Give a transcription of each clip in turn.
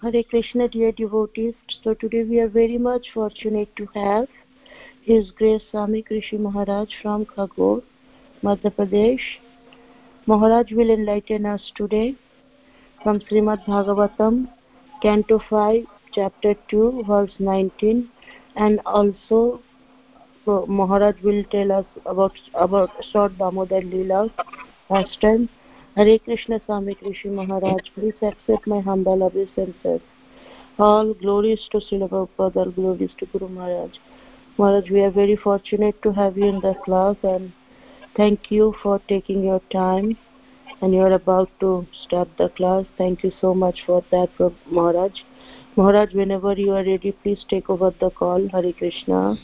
Hare Krishna, dear devotees. So today we are very much fortunate to have His Grace Swami Krishi Maharaj from Khagor, Madhya Pradesh. Maharaj will enlighten us today from Srimad Bhagavatam, Canto 5, Chapter 2, verse 19, and also so Maharaj will tell us about about short Damodar Leela last time. Hare Krishna Swami Krishi Maharaj, please accept my humble obeisances. All glories to Srila Prabhupada, all glories to Guru Maharaj. Maharaj, we are very fortunate to have you in the class and thank you for taking your time and you are about to start the class. Thank you so much for that, Maharaj. Maharaj, whenever you are ready, please take over the call. Hare Krishna.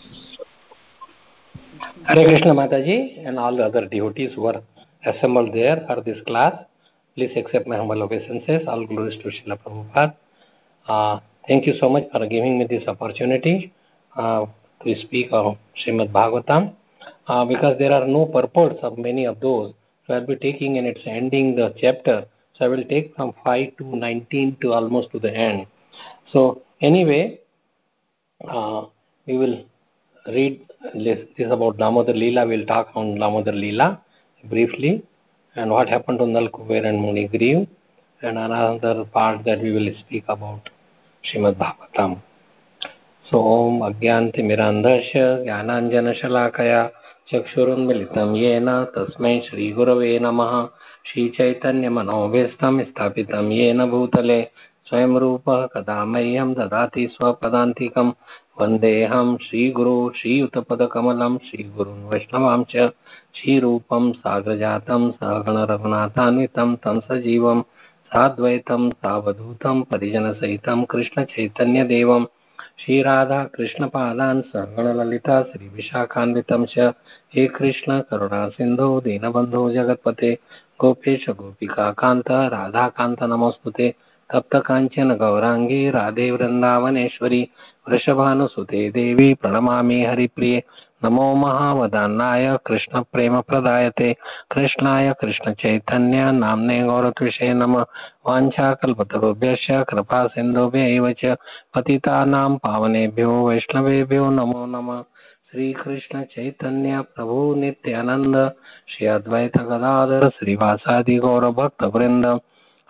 Hare Krishna Mataji and all the other devotees who are assembled there for this class. Please accept my humble obeisances. All glories to Srila Prabhupada. Uh, thank you so much for giving me this opportunity uh, to speak on Srimad Bhagavatam. Uh, because there are no purports of many of those. So I'll be taking and it's ending the chapter. So I will take from 5 to 19 to almost to the end. So anyway, uh, we will read this is about Damodar Leela. We'll talk on Damodar Leela briefly and what happened to Nalkuber and Munigriv and another part that we will speak about Srimad Bhagavatam. So Om Agyanti Mirandhasya Jnananjana Shalakaya चक्षुरुन्मिलितं येन तस्मै श्रीगुरवे नमः श्रीचैतन्यमनोभीष्टं स्थापितं येन भूतले स्वयं रूपः कदा मह्यं ददाति स्वपदान्तिकं। वन्देऽहं श्रीगुरो, श्रीयुतपदकमलं, श्रीगुरुन् वैष्णवां च श्रीरूपं, साग्रजातं, सहगणरघुनाथान्वितं, तं सजीवं, साद्वैतं, सावधूतं, परिजनसहितं, कृष्णचैतन्यदेवं। श्रीराधा कृष्णपादान् सहगणललिता, श्रीविशाखान्वितं च। हे कृष्ण करुणा सिन्धो दीनबन्धो, जगत्पते। गोपेश, गोपिका गोपिकान्त राधाकान्त नमोऽस्तुते तप्तकाञ्चन गौराङ्गी राधे वृन्दावनेश्वरी वृषभानुसुते देवी प्रणमामि हरिप्रिये। नमो महावदान्नाय कृष्णप्रेमप्रदायते। कृष्णाय कृष्णचैतन्य नाम्ने गौरत्विषे नमः। वाञ्छाकल्पतरुभ्यश्च कृपा सिन्धुभ्यैव च पतितानां पावनेभ्यो वैष्णवेभ्यो नमो नमः। श्रीकृष्ण चैतन्य प्रभु नित्यानंद श्री अद्वैत गदाधर श्रीवासादि गौर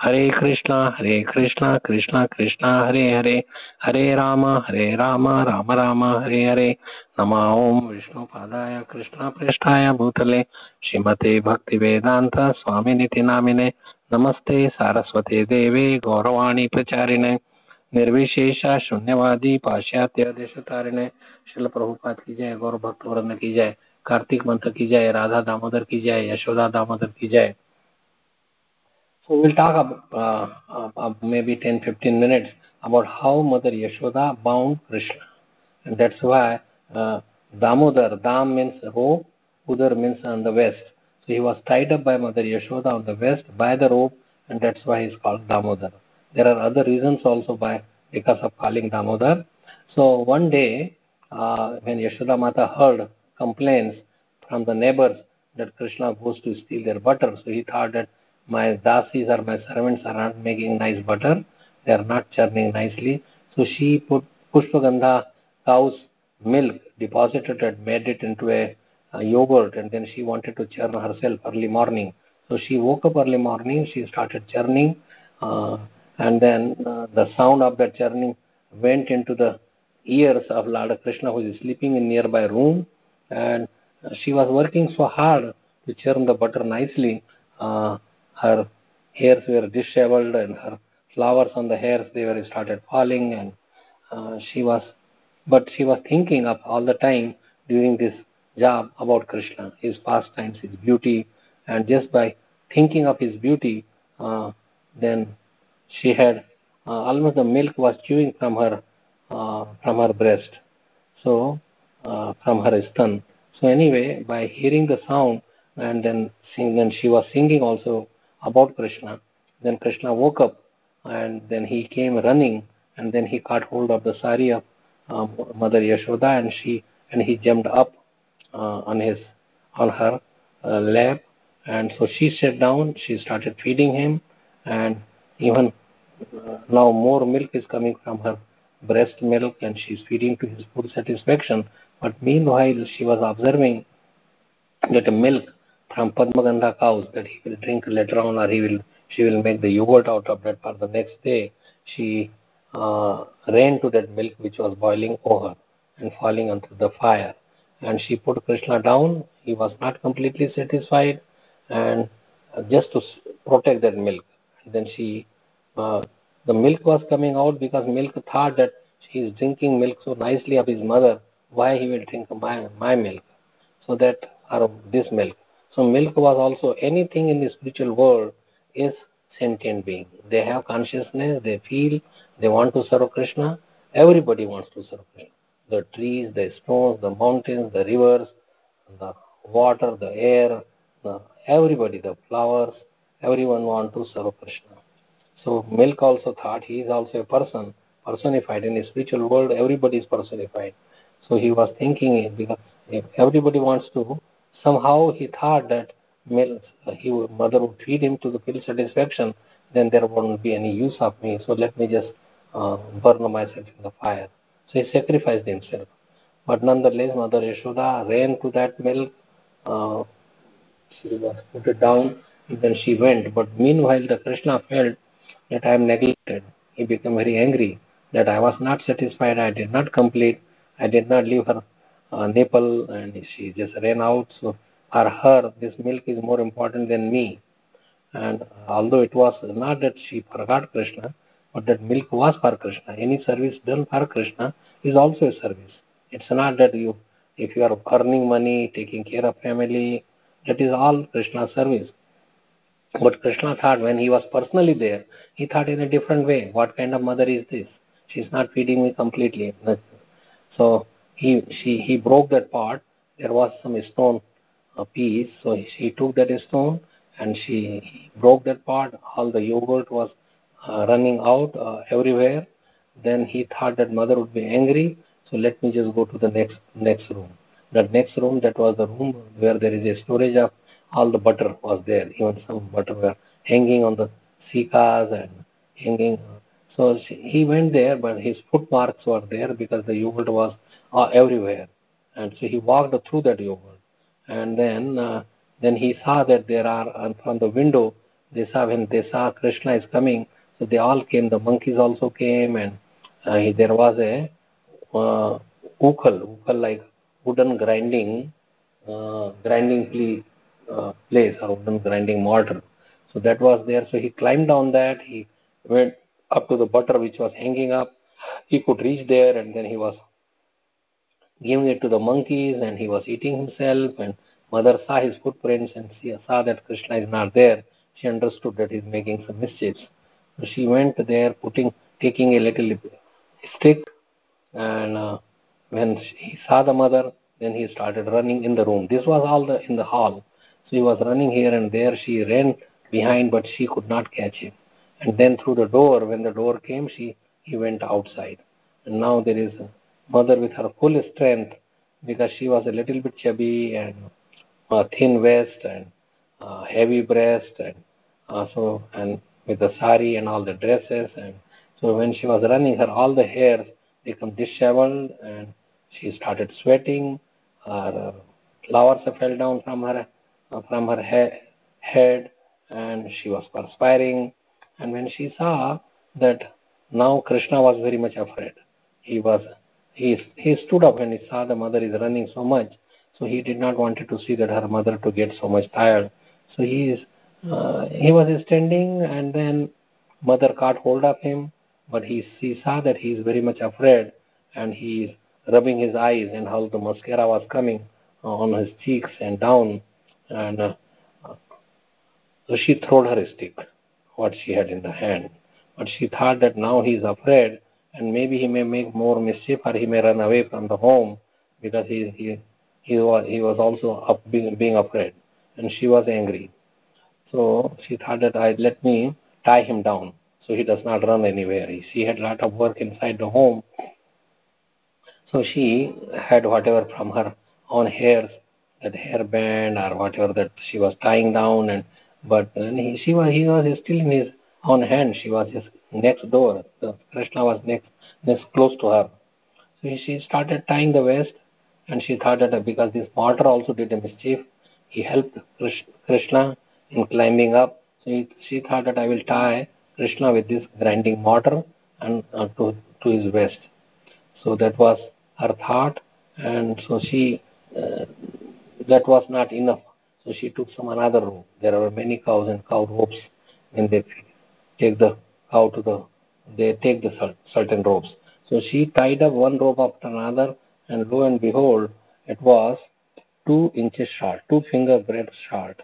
हरे कृष्णा हरे कृष्णा कृष्णा कृष्णा, हरे हरे हरे राम हरे राम राम राम, हरे हरे। नमा ओम विष्णुपादाय कृष्णप्रेष्ठाय भूतले। श्रीमते भक्तिवेदान्त स्वामिनिति नामिने। नमस्ते सारस्वते देवे गौरवाणी प्रचारिणे। निर्विशेष शून्यवादी पाश्चात्य शिल प्रभुपाद की जय गौर भक्त वृंद की जय। कार्तिक मंत्र की जय, राधा दामोदर की जय, यशोदा दामोदर की जय। So we'll talk about uh, uh, maybe 10-15 minutes about how Mother Yashoda bound Krishna. And that's why uh, Damodar, Dam means rope, Udar means on the west. So he was tied up by Mother Yashoda on the west by the rope and that's why he's called Damodar. There are other reasons also by because of calling Damodar. So one day uh, when Yashoda Mata heard complaints from the neighbors that Krishna goes to steal their butter, so he thought that my dasis or my servants are not making nice butter, they are not churning nicely. So she put Pushpagandha cow's milk, deposited and made it into a, a yogurt, and then she wanted to churn herself early morning. So she woke up early morning, she started churning, uh, and then uh, the sound of that churning went into the ears of Lord Krishna, who is sleeping in nearby room, and she was working so hard to churn the butter nicely. Uh, her hairs were disheveled and her flowers on the hairs they were started falling and uh, she was but she was thinking of all the time during this job about krishna his pastimes his beauty and just by thinking of his beauty uh, then she had uh, almost the milk was chewing from her uh, from her breast so uh, from her ston so anyway by hearing the sound and then sing, then she was singing also about Krishna. Then Krishna woke up and then he came running and then he caught hold of the sari of uh, Mother Yashoda and she and he jumped up uh, on his on her uh, lap and so she sat down. She started feeding him and even uh, now more milk is coming from her breast milk and she's feeding to his full satisfaction. But meanwhile, she was observing that milk from Padmagandha cows that he will drink later on or he will she will make the yogurt out of that for the next day. She uh, ran to that milk which was boiling over and falling onto the fire. And she put Krishna down. He was not completely satisfied and uh, just to protect that milk. then she, uh, the milk was coming out because milk thought that he is drinking milk so nicely of his mother. Why he will drink my, my milk? So that, or this milk. So milk was also anything in the spiritual world is sentient being. They have consciousness, they feel, they want to serve Krishna. Everybody wants to serve Krishna. The trees, the stones, the mountains, the rivers, the water, the air, the, everybody, the flowers, everyone want to serve Krishna. So milk also thought he is also a person, personified. In the spiritual world, everybody is personified. So he was thinking it because if everybody wants to, somehow he thought that milk, he mother would feed him to the full satisfaction, then there wouldn't be any use of me. So let me just uh, burn myself in the fire. So he sacrificed himself. But nonetheless, Mother Yashoda ran to that milk. Uh, she was put it down, and then she went. But meanwhile, the Krishna felt that I am neglected. He became very angry that I was not satisfied. I did not complete. I did not leave her Uh, nipple, and she just ran out. So for her, this milk is more important than me. And although it was not that she forgot Krishna, but that milk was for Krishna. Any service done for Krishna is also a service. It's not that you, if you are earning money, taking care of family, that is all Krishna service. But Krishna thought when he was personally there, he thought in a different way. What kind of mother is this? She's not feeding me completely. So he she he broke that part. There was some stone a piece. So she took that stone and she broke that part. All the yogurt was uh, running out uh, everywhere. Then he thought that mother would be angry. So let me just go to the next next room. That next room, that was the room where there is a storage of all the butter was there. Even some butter were hanging on the sikas and hanging. So he went there, but his footmarks were there because the yogurt was uh, everywhere. And so he walked through that yogurt. And then uh, then he saw that there are uh, from the window they saw when they saw krishna is coming so they all came. The monkeys also came and uh, he, there was a uh, ukal ukal like wooden grinding uh, grinding uh, place or wooden grinding mortar. So that was there. So he climbed down that. He went up to the butter which was hanging up. He could reach there and then he was giving it to the monkeys and he was eating himself. And mother saw his footprints and she saw that krishna is not there. She understood that he's making some mischiefs. So she went there putting taking a little stick. And uh, when he saw the mother then he started running in the room. This was all the in the hall. So he was running here and there. She ran behind but she could not catch him and then through the door when the door came she he went outside. And now there is mother with her full strength because she was a little bit chubby and uh, thin waist and uh, heavy breast and uh, so and with the sari and all the dresses and so when she was running her all the hair become disheveled and she started sweating. Her flowers fell down from her from her he- head and she was perspiring and when she saw that now krishna was very much afraid he was he, he stood up when he saw the mother is running so much, so he did not want to see that her mother to get so much tired. So he is uh, he was standing, and then mother caught hold of him, but he, he saw that he is very much afraid, and he is rubbing his eyes, and how the mascara was coming on his cheeks and down, and uh, so she threw her stick, what she had in the hand. But she thought that now he is afraid, and maybe he may make more mischief or he may run away from the home because he he he was he was also up being, being afraid. And she was angry. So she thought that i let me tie him down so he does not run anywhere. She had lot of work inside the home. So she had whatever from her own hairs that hairband or whatever that she was tying down and but he, she was he was still in his own hand she was his next door. The Krishna was next, next close to her. So she started tying the waist, and she thought that because this mortar also did a mischief, he helped Krishna in climbing up. So he, she thought that I will tie Krishna with this grinding mortar and uh, to to his waist. So that was her thought, and so she uh, that was not enough. So she took some another rope. There are many cows and cow ropes when they take the cow to the they take the certain ropes. So she tied up one rope after another, and lo and behold, it was two inches short, two finger breadth short.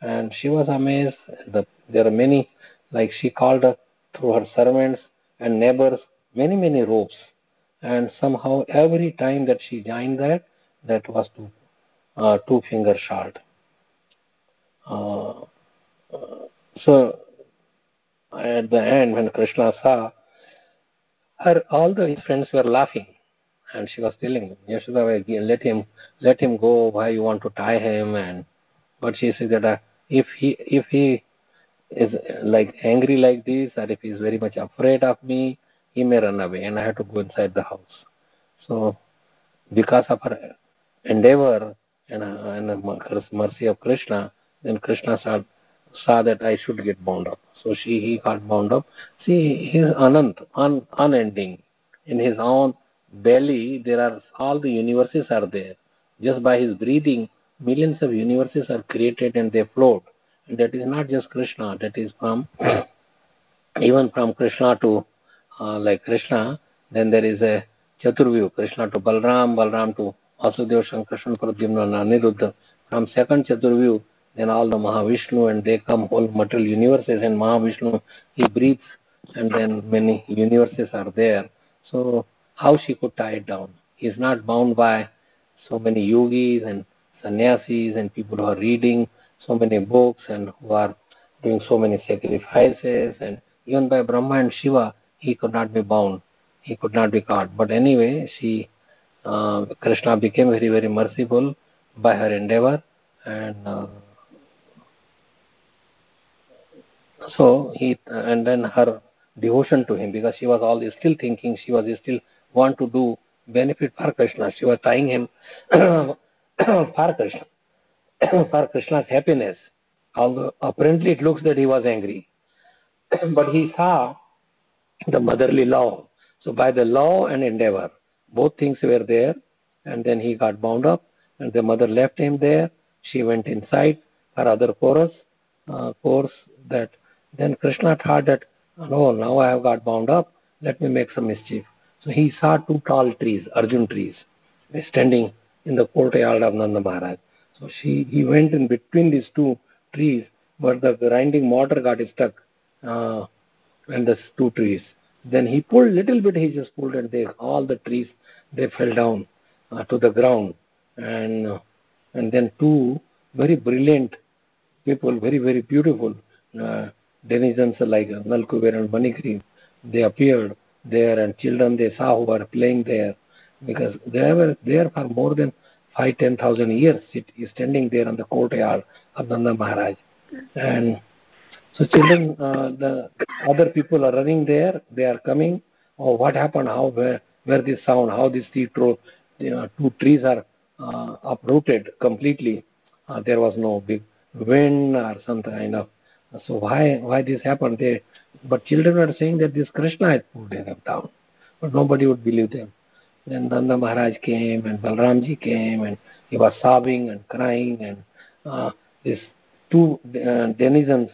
And she was amazed that there are many, like she called her through her servants and neighbors, many, many ropes. And somehow every time that she joined that, that was two, uh, two finger short. Uh, uh, so at the end, when Krishna saw her, all the friends were laughing, and she was telling him, Yashoda, let him, let him go. Why you want to tie him? And but she said that uh, if he, if he is like angry like this, or if he is very much afraid of me, he may run away, and I have to go inside the house. So, because of her endeavor and, and mercy of Krishna, then Krishna saw, saw that I should get bound up. So she he got bound up. See, he is anant, un, unending. In his own belly, there are all the universes are there. Just by his breathing, millions of universes are created and they float. And that is not just Krishna. That is from even from Krishna to uh, like Krishna. Then there is a Chaturvyu, Krishna to Balram, Balram to Vasudeva, Shankarshan, Pradyumna, Aniruddha. From second Chaturvyu, then all the Mahavishnu and they come whole material universes and Mahavishnu, he breathes and then many universes are there. So how she could tie it down? He is not bound by so many yogis and sannyasis and people who are reading so many books and who are doing so many sacrifices and even by Brahma and Shiva he could not be bound. He could not be caught. But anyway, she uh, Krishna became very very merciful by her endeavor and uh, so he and then her devotion to him because she was always still thinking she was still want to do benefit for krishna. She was tying him for krishna. For krishna's happiness. Although apparently it looks that he was angry. But he saw the motherly love so by the love and endeavor both things were there. And then he got bound up and the mother left him there. She went inside her other chorus uh, course that then Krishna thought that, no, now I have got bound up, let me make some mischief. So he saw two tall trees, Arjun trees, standing in the courtyard of Nanda Maharaj. So she, he went in between these two trees, but the grinding mortar got stuck uh, in the two trees. Then he pulled little bit, he just pulled, and they all the trees they fell down uh, to the ground, and uh, and then two very brilliant people, very very beautiful, uh, denizens like Nalkuber and Manigriv, they appeared there and children they saw who were playing there because they were there for more than five, ten thousand years, it is standing there on the courtyard of Nanda Maharaj. And so children, uh, the other people are running there, they are coming. Oh, what happened? How, where, where this sound? How these two, you know, two trees are uh, uprooted completely? Uh, there was no big wind or some kind of so why why this happened? They, but children are saying that this Krishna had pulled them down, but nobody would believe them. Then Nanda Maharaj came and Balramji came and he was sobbing and crying and uh, these two uh, denizens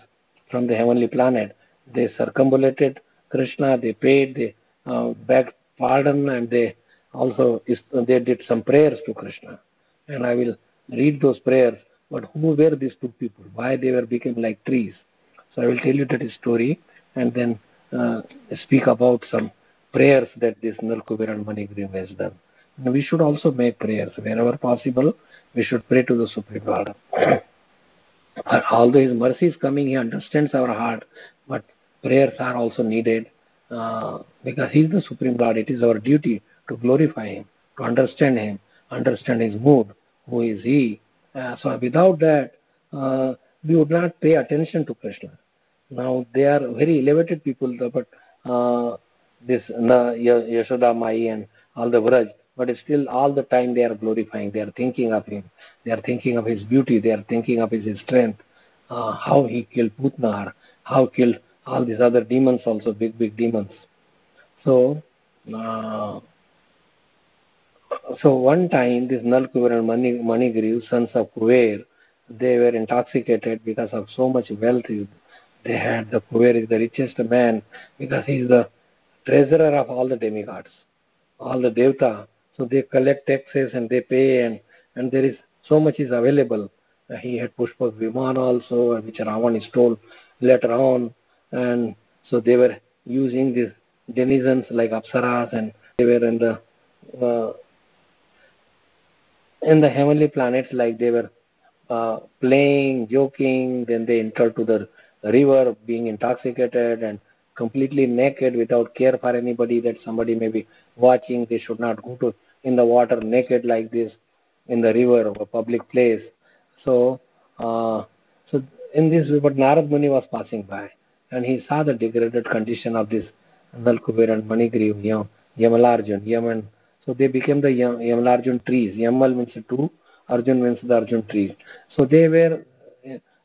from the heavenly planet they circumambulated Krishna, they paid, they uh, begged pardon and they also they did some prayers to Krishna. And I will read those prayers. But who were these two people? Why they were became like trees? So I will tell you that story and then uh, speak about some prayers that this Nalkuber and Manigriv has done. And we should also make prayers wherever possible. We should pray to the Supreme Lord. Although His mercy is coming, He understands our heart, but prayers are also needed uh, because He is the Supreme Lord. It is our duty to glorify Him, to understand Him, understand His mood, who is He. Uh, so without that, uh, we would not pay attention to Krishna. Now they are very elevated people, but uh, this Yashoda Mai and all the Vraj, but still all the time they are glorifying, they are thinking of him, they are thinking of his beauty, they are thinking of his strength, uh, how he killed Putnar, how killed all these other demons also, big, big demons. So, uh, so one time this Nalkuber and Mani, Manigriv, sons of Kuver, they were intoxicated because of so much wealth they had. The Kuver is the richest man because he is the treasurer of all the demigods, all the devta. So they collect taxes and they pay, and, and there is so much is available. Uh, he had Pushpak Viman also, which Ravan stole later on, and so they were using these denizens like Apsaras, and they were in the uh, in the heavenly planets like they were uh, playing, joking, then they entered to the river, being intoxicated and completely naked without care for anybody that somebody may be watching. They should not go to in the water naked like this in the river or a public place. So, uh, so in this, but Narad Muni was passing by and he saw the degraded condition of this Nalkuber and Manigriv, Yam, Yaman. So they became the Yam, Yamalarjun trees. Yamal means two, Arjun means the Arjun trees. So they were,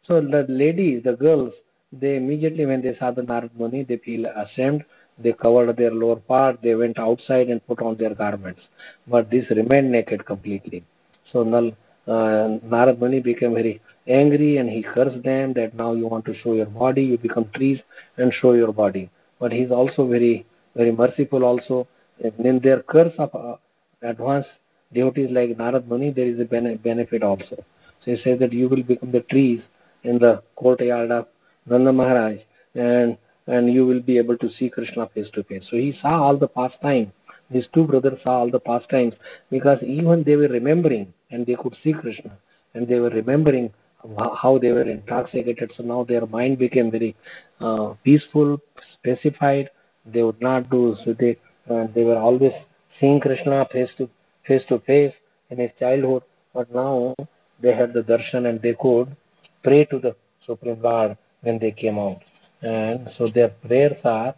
so the ladies, the girls, they immediately when they saw the Narad Muni, they feel ashamed. They covered their lower part. They went outside and put on their garments. But this remained naked completely. So Nal, uh, Narad Muni became very angry and he cursed them that now you want to show your body, you become trees and show your body. But he is also very, very merciful also. In their curse of uh, advanced devotees like Narad Muni, there is a benefit also. So he says that you will become the trees in the courtyard of Nanda Maharaj and and you will be able to see Krishna face to face. So he saw all the pastime. These two brothers saw all the pastimes because even they were remembering and they could see Krishna and they were remembering how they were intoxicated. So now their mind became very uh, peaceful, specified. They would not do so they uh, they were always seeing Krishna face to face to face in his childhood, but now they had the darshan and they could pray to the Supreme Lord when they came out. And so their prayers are,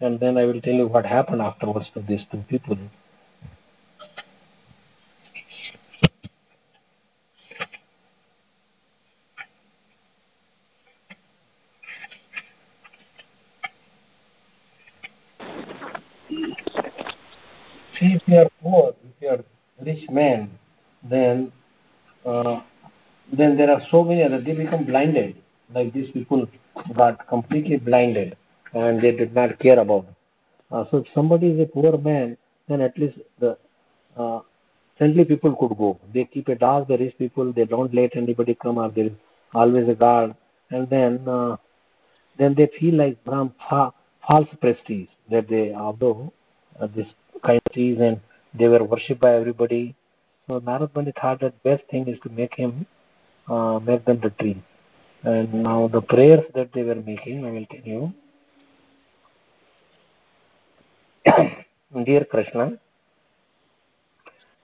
and then I will tell you what happened afterwards to these two people. See, if you are poor, if you are rich man, then uh, then there are so many other, they become blinded. Like these people got completely blinded and they did not care about. Uh, so if somebody is a poor man, then at least the uh, friendly people could go. They keep a dog, the rich people, they don't let anybody come or there is always a guard. And then uh, then they feel like some fa- false prestige that they, although uh, this kind of and they were worshipped by everybody. So Narad thought that the best thing is to make him uh, make them the tree. And now the prayers that they were making, I will tell you. Dear Krishna,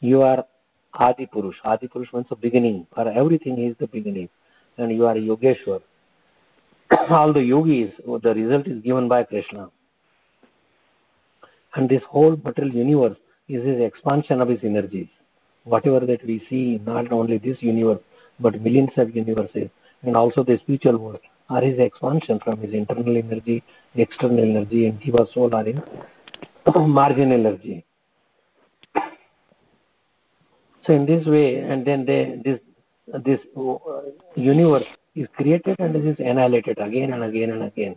you are Adi Purush. Adi Purush means the beginning. For everything is the beginning. And you are Yogeshwar. All the yogis, the result is given by Krishna. And this whole material universe is his expansion of his energies. Whatever that we see, not only this universe, but millions of universes, and also the spiritual world, are his expansion from his internal energy, external energy, and Jiva soul are in margin energy. So in this way, and then they, this this uh, universe is created and is annihilated again and again and again.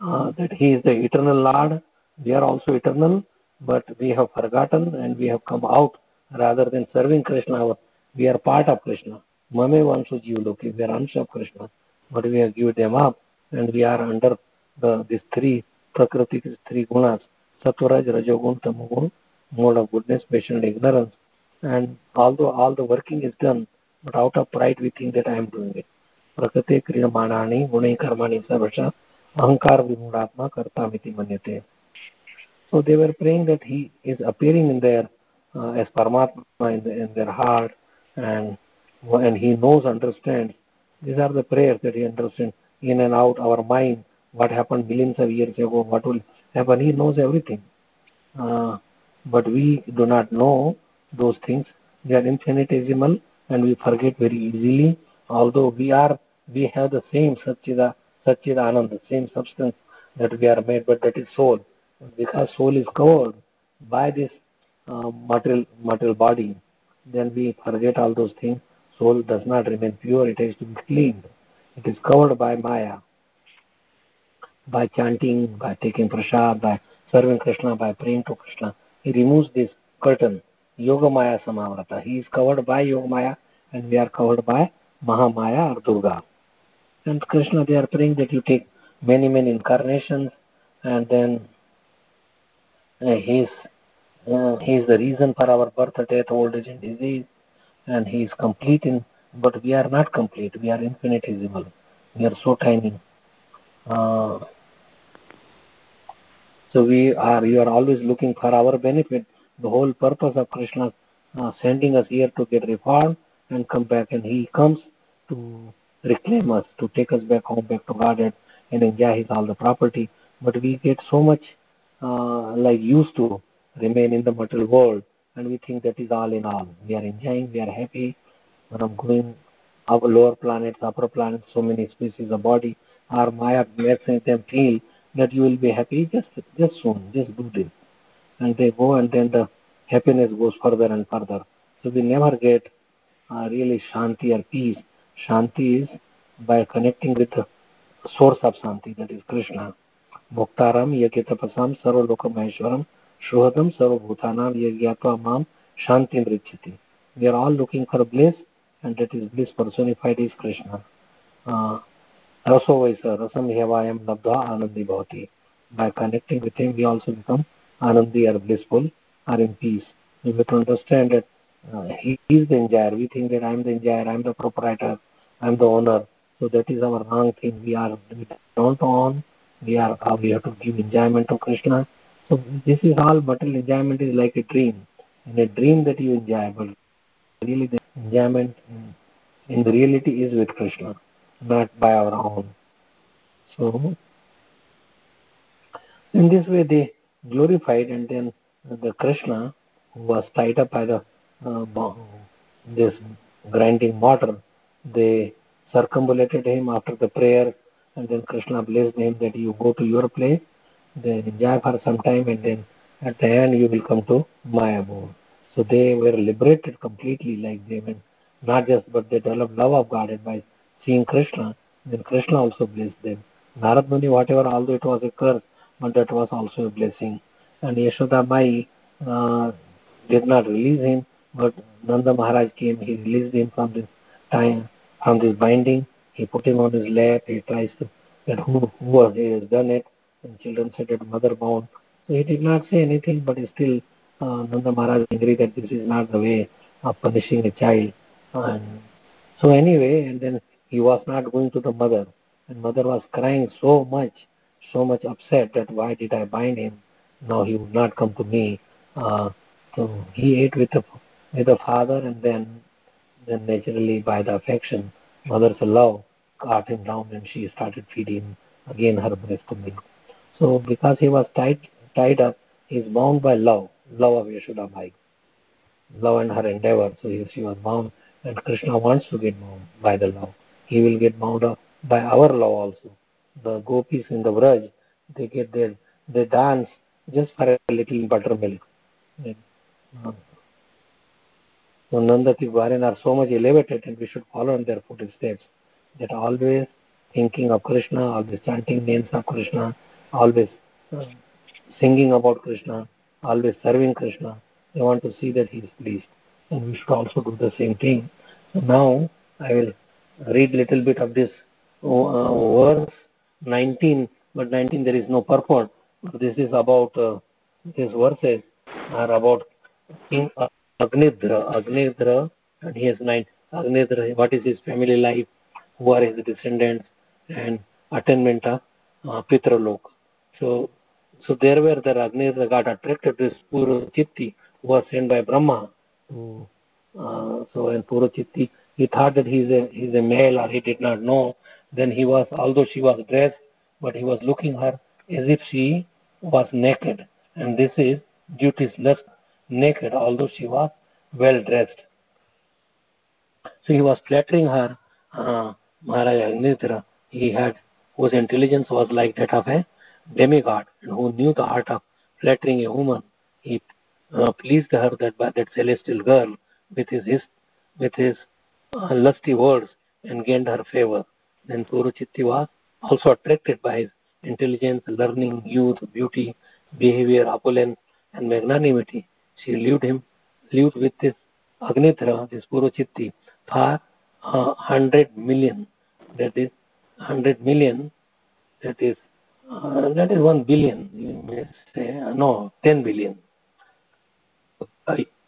Uh, that He is the eternal Lord. We are also eternal, but we have forgotten and we have come out rather than serving Krishna. We are part of Krishna. Mame Vanshu Jivloki, we are ansh of Krishna, but we have given them up and we are under the these three Prakriti, these three gunas, Satvaraj, Rajogun, Tamogun, mode of goodness, patient ignorance. And although all the working is done, but out of pride we think that I am doing it. Prakriti Kriyamanani, Gunai Karmani Savasha, Ahankar Vimudatma Kartamiti Manyate. So they were praying that he is appearing in their uh, as Paramatma in, the, in their heart and and he knows, understands. These are the prayers that he understands in and out our mind. what happened millions of years ago, what will happen. He knows everything. Uh, but we do not know those things. They are infinitesimal and we forget very easily. Although we are, we have the same Satchida, Satchidanand, the same substance that we are made, but that is soul. Because soul is covered by this uh, material material body, then we forget all those things. Soul does not remain pure; it has to be cleaned. It is covered by Maya, by chanting, by taking prasad, by serving Krishna, by praying to Krishna. He removes this curtain, Yoga Maya Samavrata. He is covered by Yoga Maya, and we are covered by Mahamaya or Durga. And Krishna, they are praying that you take many, many incarnations, and then he is he is the reason for our birth, death, old age, and disease, and he is complete in. But we are not complete. We are infinitesimal. We are so tiny. Uh, so we are. You are always looking for our benefit. The whole purpose of Krishna uh, sending us here to get reformed and come back, and He comes to reclaim us, to take us back home, back to Godhead, and enjoy His all the property. But we get so much uh, like used to remain in the material world, and we think that is all in all. We are enjoying, we are happy. When I'm going up lower planets, upper planets, so many species of body, our Maya makes them feel that you will be happy just just soon, just do this. And they go and then the happiness goes further and further. So we never get uh, really shanti or peace. Shanti is by connecting with the source of shanti, that is Krishna. Yakitapasam sarvalokamaheshwaram shuhadam sarvabhutanam yagyatva mam shanti mrichati. We are all looking for bliss and that is bliss personified is Krishna. Uh, Raso Vaisa, Rasam Hyavayam Labdha Anandi Bhavati. By connecting with him, we also become Anandi or blissful or in peace. We have to understand that uh, he is the enjoyer. We think that I am the enjoyer, I am the proprietor, I am the owner. So that is our wrong thing. We are we don't own. We are uh, we have to give enjoyment to Krishna. So this is all material enjoyment is like a dream. In a dream that you enjoy, but really the enjoyment in, in the reality is with Krishna not by our own. So, in this way, they glorified, and then the Krishna, who was tied up by the uh, this grinding mortar, they circumambulated him after the prayer, and then Krishna blessed him that you go to your place, then enjoy for some time, and then at the end you will come to my abode. So they were liberated completely, like went not just, but they developed love of God, and by seeing Krishna, then Krishna also blessed them. Narad Muni, whatever, although it was a curse, but that was also a blessing. And Yashoda Mai uh, did not release him, but Nanda Maharaj came, he released him from this time, from this binding. He put him on his lap, he tries to, that who, who he has done it, and children said that mother bound. So he did not say anything, but still uh, Nanda Maharaj agreed that this is not the way of punishing a child. And so anyway, and then he was not going to the mother. And mother was crying so much, so much upset that why did I bind him? Now he would not come to me. Uh, so he ate with the with the father, and then then naturally by the affection, mother's love caught him down, and she started feeding again her breast milk. So because he was tied tied up, he is bound by love, love of Yashoda Mai, love and her endeavor. So he, she was bound, and Krishna wants to get bound by the love he will get bound up by our love also. The gopis in the Vraj, they get their, they dance just for a little buttermilk. Uh, so Nanda Tigwaran are so much elevated and we should follow in their footsteps. That always thinking of Krishna, always chanting names of Krishna, always uh, singing about Krishna, always serving Krishna. They want to see that he is pleased. And we should also do the same thing. So now I will read little bit of this uh, verse 19 but 19 there is no purport this is about uh, these verses are about king agnidra agnidra and he has nine agnidra what is his family life who are his descendants and attainment of uh, pitralok so so there where the agnidra got attracted to this purochitti who was sent by brahma to, uh, so and purochitti he thought that he's a he's a male or he did not know then he was although she was dressed but he was looking her as if she was naked, and this is duties less naked, although she was well dressed. So he was flattering her, uh, Maharaja Nitra. He had whose intelligence was like that of a demigod, and who knew the art of flattering a woman. He uh, pleased her that by that celestial girl with his, his with his uh, lusty words and gained her favor. Then Puruchitti was also attracted by his intelligence, learning, youth, beauty, behavior, opulence, and magnanimity. She lived him, lived with this Agnitra, this Puruchitti, for a hundred million. That is hundred million. That is uh, that is one billion. You may say uh, no, ten billion.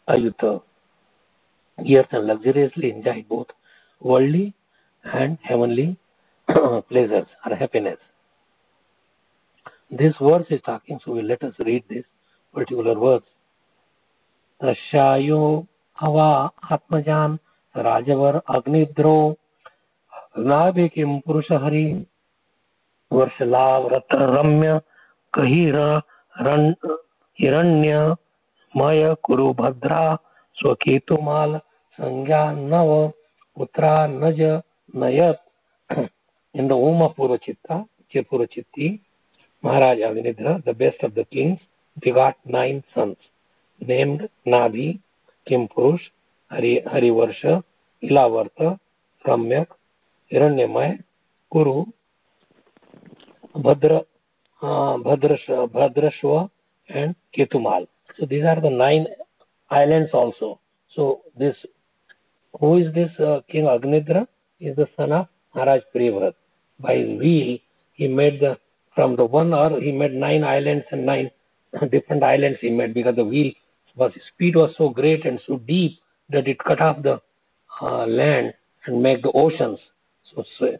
Ayuta years and luxuriously enjoyed both worldly and heavenly pleasures or happiness. This verse is talking, so we let us read this particular verse. रश्यायो हवा आत्मजान राजवर अग्निद्रो, नाभि किम पुरुष हरि वर्ष लाभ रत्न रम्य कही हिरण्य, मय कुरु भद्रा स्वकेतु माल संज्ञा नव, पुत्रा नज, नयत। Maharaj Agnidhra the of the kings Kimpurusha Hari, Harivarsha, Ilavrita, Samyak, Hiranmaya, Kuru, Bhadra Bhadrash Bhadrashva and Ketumala. So these are the nine islands also so this who is this king Agnidhra is the son of Maharaj Priyavrata by his wheel he made the from the one or he made nine islands and nine different islands he made because the wheel was speed was so great and so deep that it cut off the uh, land and make the oceans. So, so,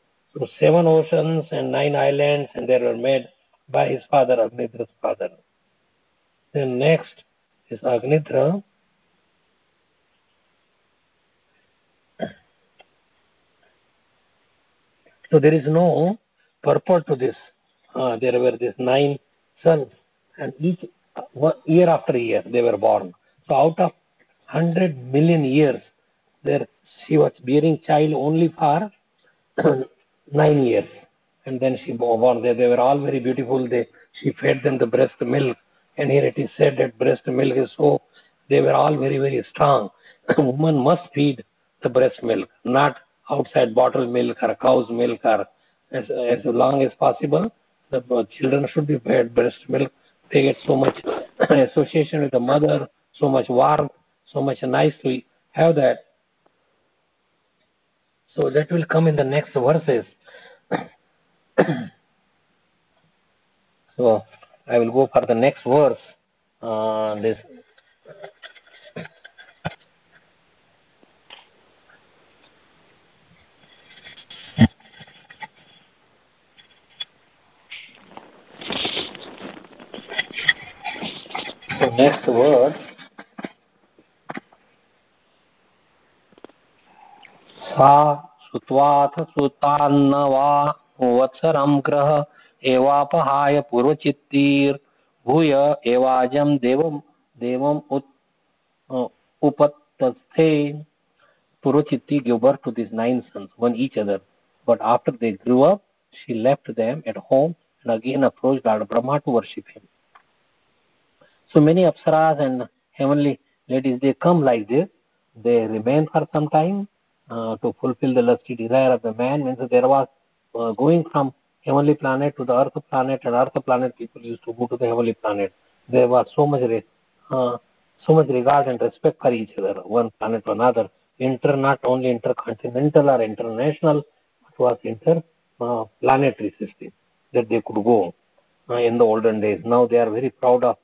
seven oceans and nine islands and they were made by his father Agnidra's father. Then next is Agnidra So there is no purport to this. Uh, there were these nine sons, and each uh, year after year they were born. So out of hundred million years, there she was bearing child only for nine years, and then she born. They, they were all very beautiful. They she fed them the breast milk, and here it is said that breast milk is so. They were all very very strong. Woman must feed the breast milk, not outside bottle milk or cow's milk or as, as long as possible. The children should be fed breast milk. They get so much association with the mother, so much warmth, so much nice to have that. So that will come in the next verses. so I will go for the next verse. Uh, this next word सा श्रुत्वाथ श्रुतान्नवा वत्सरं ग्रह एवापहाय पूर्वचित्तीर्भूय एवाजं देवं देवम् उत, uh, upatasthe Purochitti gave birth to these nine sons, one each other. But after they grew up, she left them at home and again approached Lord Brahma to worship him. So many apsaras and heavenly ladies, they come like this. They remain for some time to fulfill the lusty desire of the man. Means there was uh, going from heavenly planet to the earth planet, and earth planet people used to go to the heavenly planet. There was so much uh, so much regard and respect for each other, one planet to another. Inter not only intercontinental or international, but was inter uh, planetary system that they could go uh, in the olden days. Now they are very proud of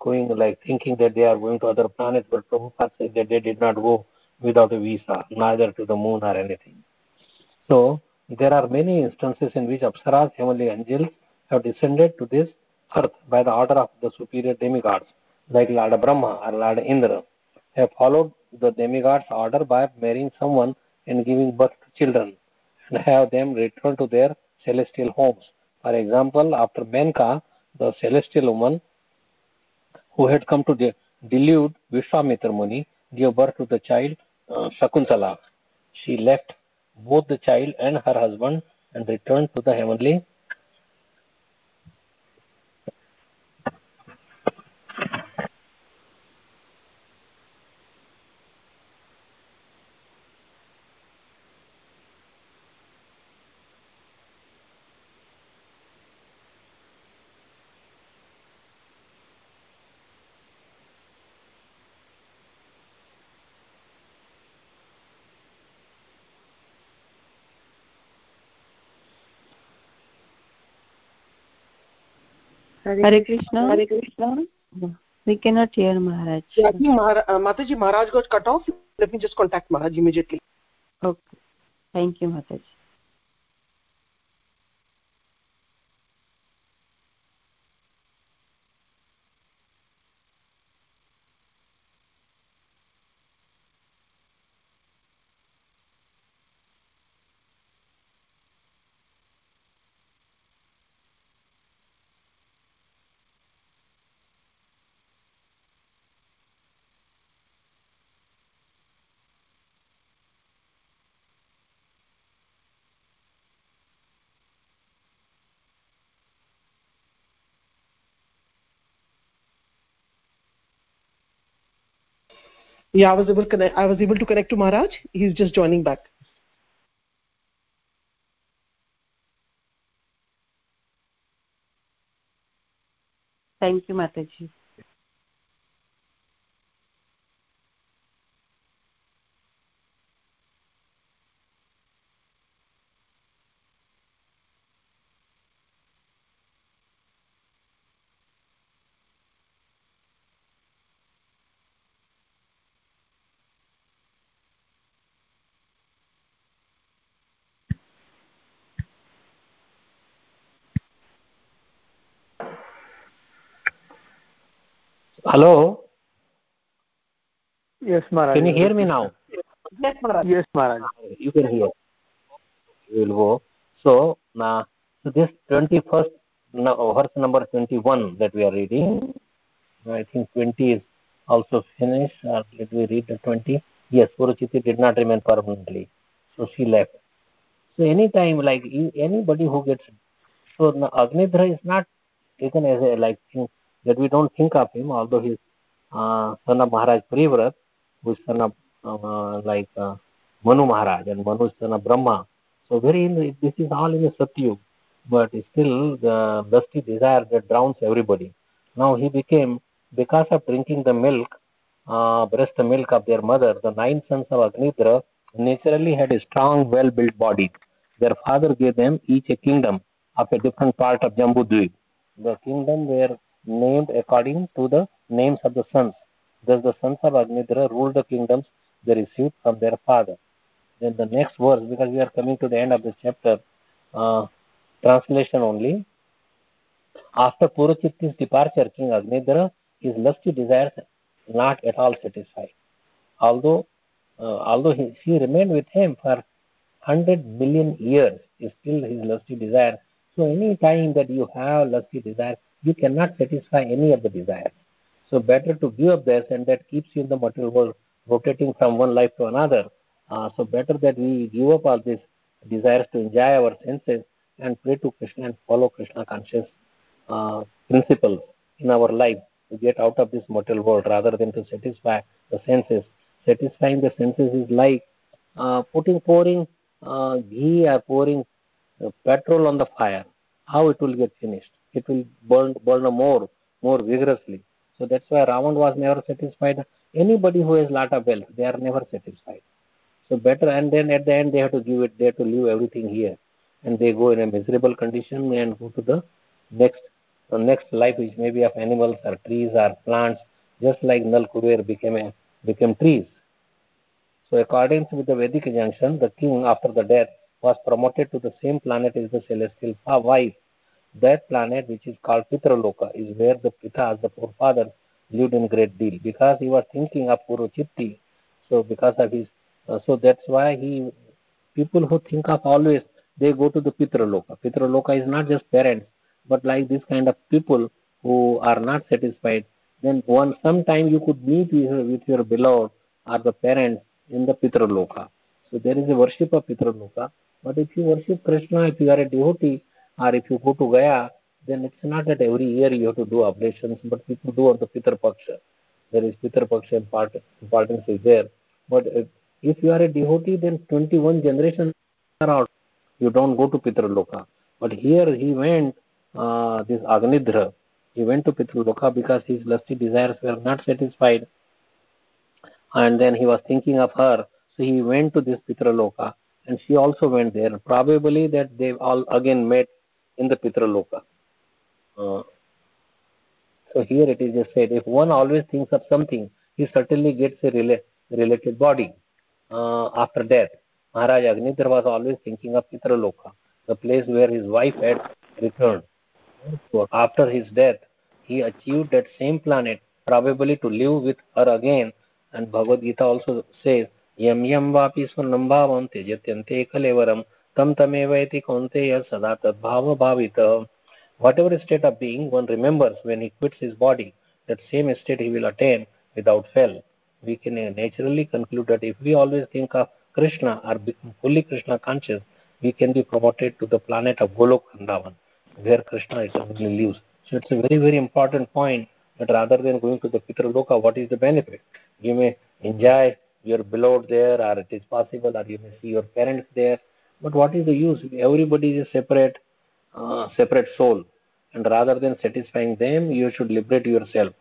going like thinking that they are going to other planets, but Prabhupada said that they did not go without a visa, neither to the moon or anything. So there are many instances in which Apsaras, heavenly angels, have descended to this earth by the order of the superior demigods, like Lord Brahma or Lord Indra, have followed the demigods' order by marrying someone and giving birth to children, and have them return to their celestial homes For example, after Menka, the celestial woman who had come to de- delude Vishwamitra Muni gave birth to the child Uh, Shakuntala. She left both the child and her husband and returned to the heavenly Hare Krishna. Hare Krishna. We can not hear Maharaj Mataji Maharaj goes cut off let me just contact Maharaj immediately okay thank you Mataji Yeah, I was able connect. I was able to connect to Maharaj. He's just joining back. Thank you, Mataji. Hello, Yes, Maharaj. can you hear me now? Yes, Maharaj. Yes, Maharaj. You can hear. We will go. So, now, so this 21st no, verse number 21 that we are reading, I think 20 is also finished. Uh, let me read the 20. Yes, Puruchiti did not remain permanently. So she left. So anytime, like anybody who gets, so now Agnidhra is not taken as a like thing that we don't think of him, although he's uh, son of Maharaj Privrat, who is son of uh, like uh, Manu Maharaj, and Manu is son of Brahma. So very in, this is all in the Satyug, but still the lusty desire that drowns everybody. Now he became because of drinking the milk, uh, breast milk of their mother, the nine sons of Agnidhra naturally had a strong, well-built body. Their father gave them each a kingdom of a different part of Jambudvip. The kingdom were named according to the names of the sons. Thus the sons of Agnidhra ruled the kingdoms they received from their father. Then the next verse, because we are coming to the end of this chapter, uh, translation only. After Puruchitti's departure, King Agnidhra, his lusty desires not at all satisfied. Although, uh, although he, she remained with him for hundred million years, still his lusty desire. So any time that you have lusty desire, you cannot satisfy any of the desires. So better to give up this, and that keeps you in the material world, rotating from one life to another. Uh, so better that we give up all these desires to enjoy our senses and pray to Krishna and follow Krishna conscious uh, principles in our life to get out of this material world rather than to satisfy the senses. Satisfying the senses is like uh, putting pouring uh, ghee or pouring uh, petrol on the fire. How it will get finished? It will burn burn more more vigorously. So that's why Ravan was never satisfied. Anybody who has lot of wealth, they are never satisfied. So better, and then at the end they have to give it, they have to leave everything here, and they go in a miserable condition and go to the next the next life, which may be of animals or trees or plants, just like Nalkuber became a, became trees. So according to the Vedic injunction, the king after the death was promoted to the same planet as the celestial wife. That planet, which is called Pitraloka, is where the Pitas, the forefathers, lived in great deal because he was thinking of Puruchitti. So because of his, uh, so that's why he, people who think of always they go to the Pitraloka. Pitraloka is not just parents, but like this kind of people who are not satisfied. Then one sometime you could meet with, with your beloved or the parents in the Pitraloka. So there is a worship of Pitra Loka. But if you worship Krishna, if you are a devotee, or if you go to Gaya, then it's not that every year you have to do oblations, but people do on the Paksha. There is Pitra Paksha importance is there. But if you are a devotee, then 21 generations are out. You don't go to Pitra Loka. But here he went, uh, this Agnidhra, he went to Pitra Loka because his lusty desires were not satisfied. And then he was thinking of her. So he went to this Pitra Loka and she also went there. Probably that they all again met in the Pitraloka. Uh, so here it is just said, if one always thinks of something, he certainly gets a rela related body uh, after death. Maharaj Agnidhar was always thinking of Pitraloka, the place where his wife had returned. So after his death, he achieved that same planet, probably to live with her again. And Bhagavad Gita also says, Yam yam vapi swarnam bhavam tejatyante tam tameva iti konteya sada tadbhava. Whatever state of being one remembers when he quits his body, that same state he will attain without fail. We can naturally conclude that if we always think of Krishna or become fully Krishna conscious, we can be promoted to the planet of Golok Vrindavan, where Krishna is eternally lives. So it's a very, very important point that rather than going to the Pitraloka, what is the benefit? You may enjoy your beloved there, or it is possible, or you may see your parents there, but what is the use? Everybody is a separate uh, separate soul. And rather than satisfying them you should liberate yourself.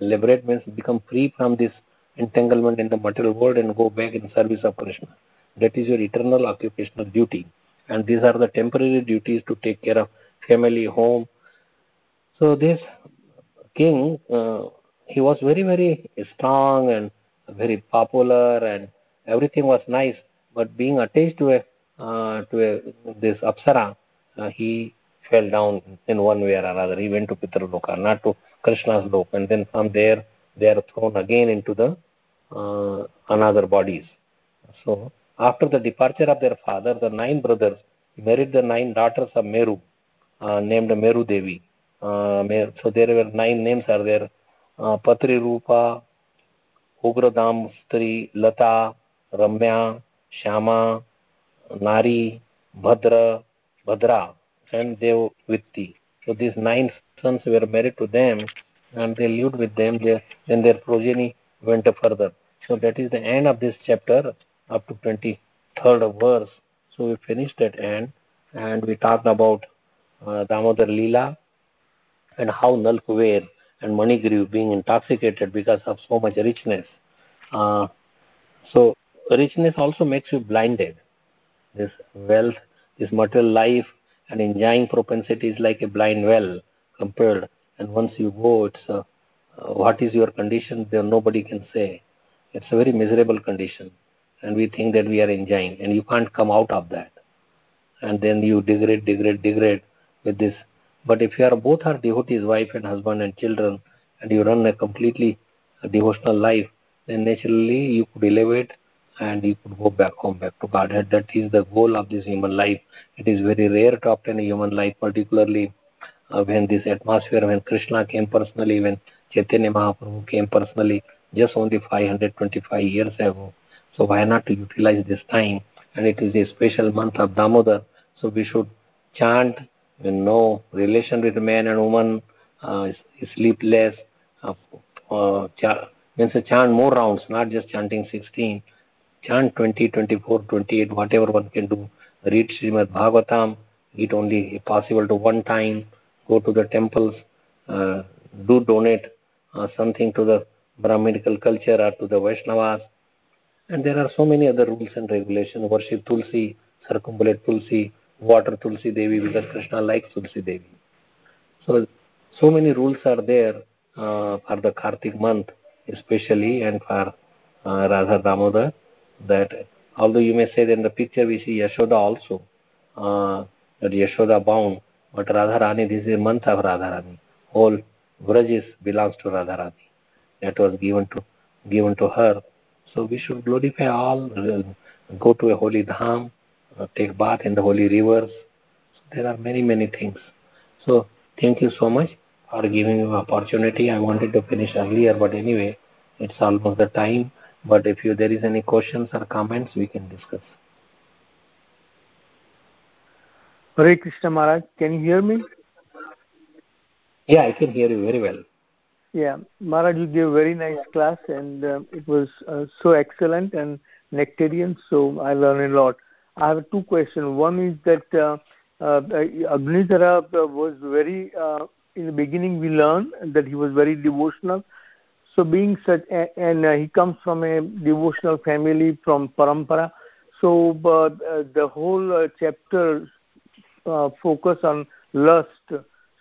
Liberate means become free from this entanglement in the material world and go back in service of krishna. That is your eternal occupational duty. And these are the temporary duties to take care of family home. So this king uh, he was very very strong and very popular and everything was nice. But being attached to a to this Apsara, uh, he fell down in one way or another. He went to Pitraloka, not to Krishna's loka, and then from there they are thrown again into the uh, another bodies. So after the departure of their father, the nine brothers married the nine daughters of Meru, uh, named Meru Devi. Uh, so there were nine names are there: uh, Patri Rupa, Ugradam Stri, Lata, Ramya, Shama, nari bhadra bhadra and devvitti so these nine sons were married to them and they lived with them there then their progeny went further so that is the end of this chapter up to 23rd verse so we finished that end and we talked about uh, damodar leela and how Nalkuber and Manigriv being intoxicated because of so much richness. Uh, so richness also makes you blinded. This wealth, this material life and enjoying propensity is like a blind well compared. And once you go, it's uh, uh, what is your condition? There nobody can say. It's a very miserable condition, and we think that we are enjoying, and you can't come out of that. And then you degrade, degrade, degrade with this but if you are both are devotees, wife and husband and children, and you run a completely devotional life, then naturally you could elevate and you could go back home, back to Godhead. That is the goal of this human life. It is very rare to obtain a human life, particularly uh, when this atmosphere, when Krishna came personally, when Chaitanya Mahaprabhu came personally, just only 525 years ago. So why not to utilize this time? And it is a special month of Damodar, so we should chant when no relation with man and woman uh, is sleepless, uh, uh, means chant more rounds, not just chanting 16. Chant 20, 24, 28, whatever one can do. Read Srimad Bhagavatam, eat only possible to one time, go to the temples, uh, do donate uh, something to the Brahminical culture or to the Vaishnavas. And there are so many other rules and regulations. Worship Tulsi, circumambulate Tulsi, water Tulsi Devi because Krishna likes Tulsi Devi. So, so many rules are there uh, for the Kartik month, especially, and for uh, Radha Damodar. That although you may say that in the picture we see Yashoda also, uh, that Yashoda bound, but Radharani, this is a month of Radharani. Whole Vrajis belongs to Radharani. That was given to given to her. So we should glorify all, uh, go to a holy dham, uh, take bath in the holy rivers. So there are many, many things. So thank you so much for giving me opportunity. I wanted to finish earlier, but anyway, it's almost the time. But if you there is any questions or comments, we can discuss. Hare Krishna Maharaj, can you hear me? Yeah, I can hear you very well. Yeah, Maharaj, you gave a very nice class and uh, it was uh, so excellent and nectarian, so I learned a lot. I have two questions. One is that uh, uh, Agnisara was very, uh, in the beginning we learned that he was very devotional. So being such, and uh, he comes from a devotional family from Parampara. So uh, the whole uh, chapter focus on lust.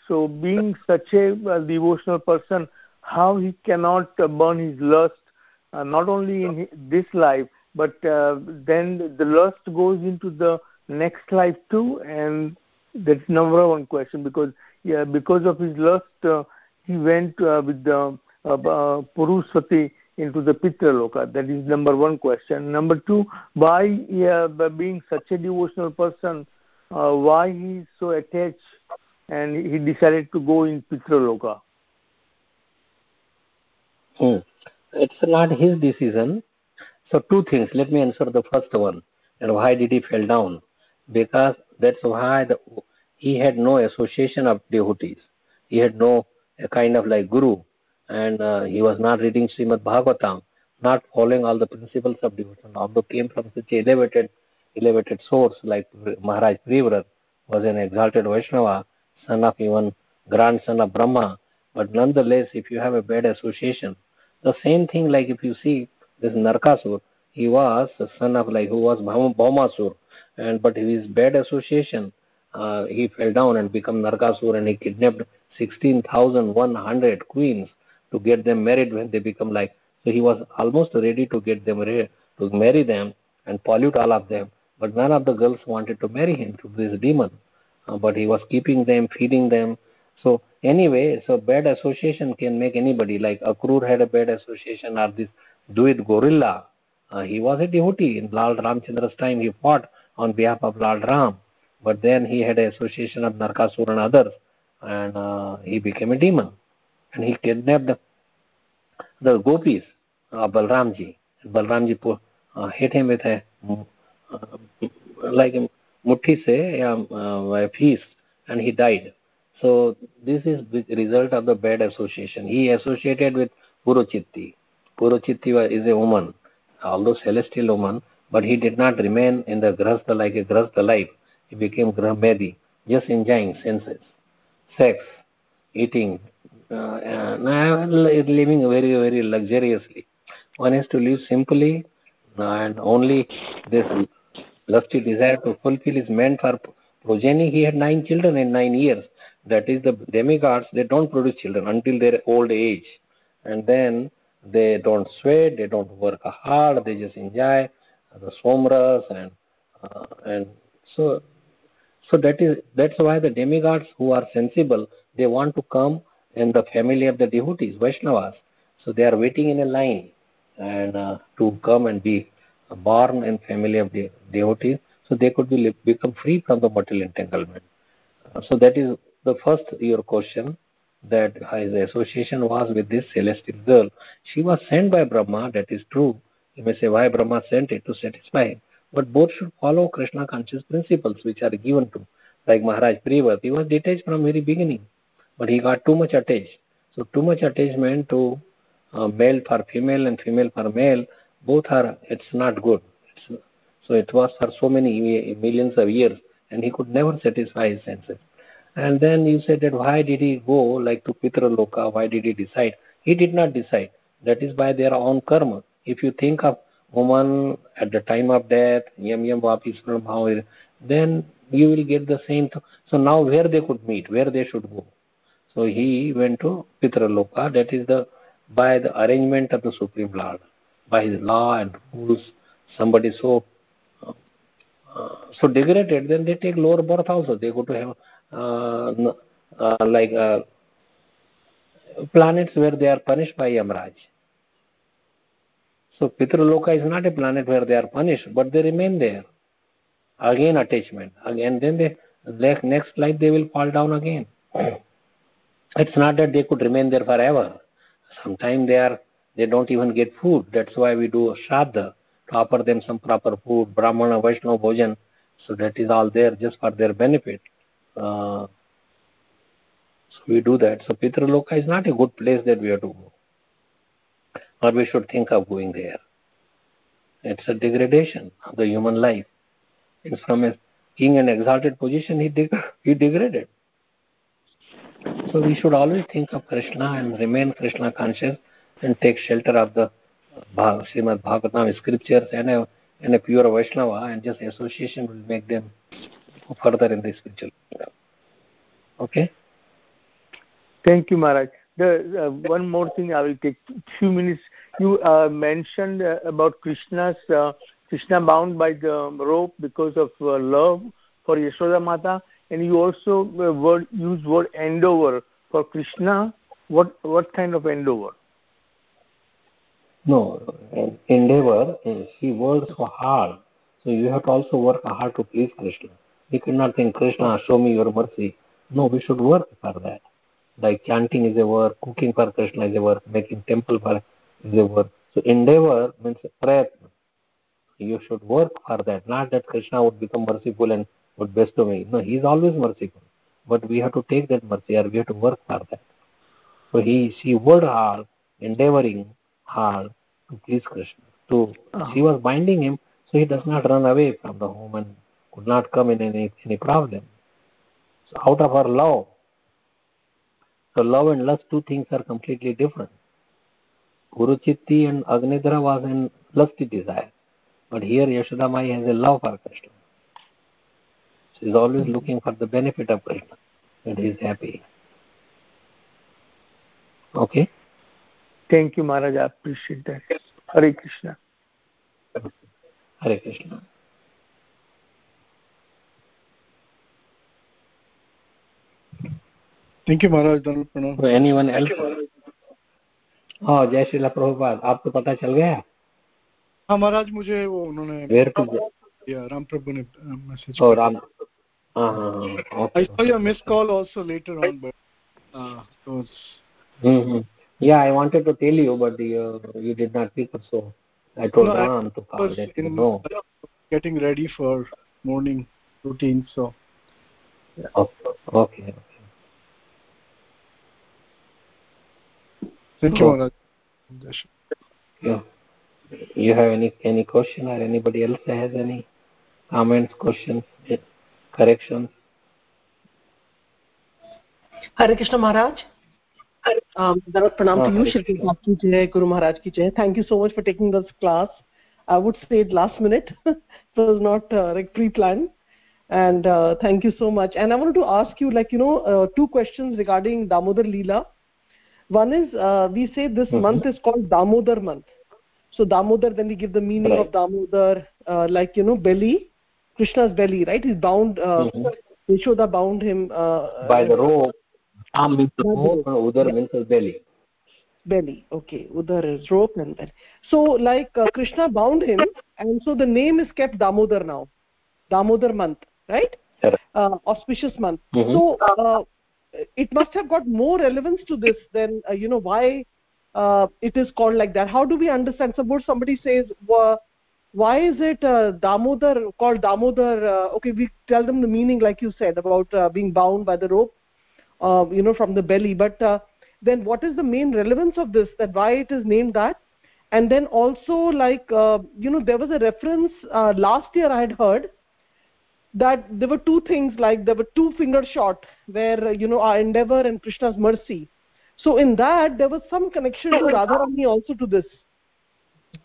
So being such a, devotional person, how he cannot burn his lust, not only in his, this life, but then the lust goes into the next life too, and that's number one question because yeah, because of his lust, he went with the uh, uh, into the Pitraloka. That is number one question. Number two, why by being such a devotional person, uh, why he is so attached and he decided to go in Pitraloka? Hmm. It's not his decision. So two things. Let me answer the first one. And why did he fell down? Because that's why the, he had no association of devotees. He had no kind of like guru, and uh, he was not reading Srimad Bhagavatam, not following all the principles of devotion. Although came from such elevated, elevated source like Maharaj Privrat was an exalted Vaishnava, son of even grandson of Brahma. But nonetheless, if you have a bad association, the same thing like if you see this Narkasur, he was the son of like who was Bhaumasur, and but his bad association, uh, he fell down and become Narkasur, and he kidnapped sixteen thousand one hundred queens to get them married when they become like. So he was almost ready to get them ready, to marry them and pollute all of them, but none of the girls wanted to marry him to this demon. Uh, but he was keeping them, feeding them. So anyway, so bad association can make anybody like Akrur had a bad association or this Dvivid Gorilla. Uh, he was a devotee in Lal Ramchandra's time. He fought on behalf of Lal Ram, but then he had an association of Narkasur and others, and uh, he became a demon, and he kidnapped the gopis of Balramji. Balramji uh, hit him with a uh, like a mutti se um, uh, a piece, and he died. So this is the result of the bad association. He associated with Purochitti. Purochitti is a woman, although celestial woman, but he did not remain in the grahastha like a grahastha life. He became grahmedi, just enjoying senses, sex, eating, uh, living very, very luxuriously. One has to live simply, and only this lusty desire to fulfill is meant for progeny. He had nine children in nine years. That is the demigods. They don't produce children until their old age, and then they don't sweat, they don't work hard, they just enjoy the somras and uh, and so so that is that's why the demigods who are sensible they want to come in the family of the devotees Vaishnavas. So they are waiting in a line and uh, to come and be born in family of the devotees, so they could be become free from the material entanglement. Uh, so that is the first your question that his association was with this celestial girl. She was sent by Brahma, that is true. You may say why Brahma sent it to satisfy him. But both should follow Krishna conscious principles which are given to. Like Maharaj Privat, he was detached from very beginning, but he got too much attached. So too much attachment to uh, male for female and female for male, both are, it's not good. It's, so it was for so many millions of years, and he could never satisfy his senses. And then you said that why did he go like to Pitraloka? Why did he decide? He did not decide. That is by their own karma. If you think of woman at the time of death, yam yam then you will get the same. Th- so now where they could meet, where they should go. So he went to Pitraloka. That is the by the arrangement of the Supreme Lord, by his law and rules. Somebody so uh, so degraded, then they take lower birth also. They go to heaven uh, uh, like uh, planets where they are punished by Yamraj. So Pitraloka is not a planet where they are punished, but they remain there. again attachment again then they next life they will fall down again it's not that they could remain there forever. Sometimes they are they don't even get food. That's why we do shraddha to offer them some proper food brahmana vaishnava bhojan so that is all there just for their benefit. Uh, so we do that. So pitraloka is not a good place that we have to go. Or we should think of going there. It's a degradation of the human life. It's from a king and exalted position he, he degraded so we should always think of krishna and remain krishna conscious and take shelter of the Srimad Bhagavatam scriptures and a, and a pure Vaishnava and just association will make them further in the spiritual Okay? Thank you, Maharaj. The, uh, one more thing I will take few minutes. You uh, mentioned uh, about Krishna's uh, Krishna bound by the rope because of uh, love for Yashoda Mata, and you also uh, word, use word endeavor for Krishna. What what kind of endeavor? No, endeavor, he works so hard. So you have to also work hard to please Krishna. We cannot think, Krishna, show me your mercy. No, we should work for that. Like chanting is a work, cooking for Krishna is a work, making temple for is a work. So endeavor means prayer. You should work for that. Not that Krishna would become merciful and would bestow me. No, he is always merciful. But we have to take that mercy or we have to work for that. So he she worked hard, endeavoring hard to please Krishna. To uh-huh. she was binding him so he does not run away from the home and could not come in any any problem. So out of her love. So love and lust, two things are completely different. Kuruchitti and Agnidhara was in lusty desire. But here Yashoda Mai has a love for Krishna. She is always looking for the benefit of Krishna. And he is happy. Okay? Thank you, Maharaj. I appreciate that. Yes. Hare Krishna. Hare Krishna. Thank you Maharaj pranam anyone else हाँ जय श्रीला प्रभुपाद आपको पता चल गया हाँ महाराज मुझे वो उन्होंने Yeah, Ram Prabhu uh, message. Oh, Ram. Uh, okay. I saw your missed call also later on, but uh, it was. Mm-hmm. Yeah, I wanted to tell you, but the, uh, you did not pick up, so I told no, Ram I to call. Was in, know. Getting ready for morning routine, so. Yeah. Okay. okay. Thank you, Maharaj. Yeah. You have any any question or anybody else has any? Comments, questions, corrections? Hare Krishna Maharaj. Um, Pranam to you, Shri Ki Jai, Guru Maharaj Ki Jai. Thank you so much for taking this class. I would say it last minute. it was not uh, like pre-planned. And uh, thank you so much. And I wanted to ask you, like, you know, uh, two questions regarding Damodar Leela one is uh, we say this mm-hmm. month is called damodar month so damodar then we give the meaning right. of damodar uh, like you know belly krishna's belly right? He's bound uh, mm-hmm. Yashoda bound him uh, by the rope. Arm means the rope and udar yeah. means belly. Belly okay. Udar is rope and belly. So like uh, krishna bound him and so the name is kept damodar now. Damodar month right? Uh, auspicious month. Mm-hmm. so uh, it must have got more relevance to this than uh, you know why uh, it is called like that. How do we understand? Suppose somebody says well, why is it uh, damodar called damodar uh, okay we tell them the meaning like you said about uh, being bound by the rope uh, you know from the belly. But uh, then what is the main relevance of this that why it is named that? And then also like uh, you know there was a reference uh, last year i had heard that there were two things like there were two finger shot where you know our endeavor and krishna's mercy. So in that there was some connection to radharani also to this.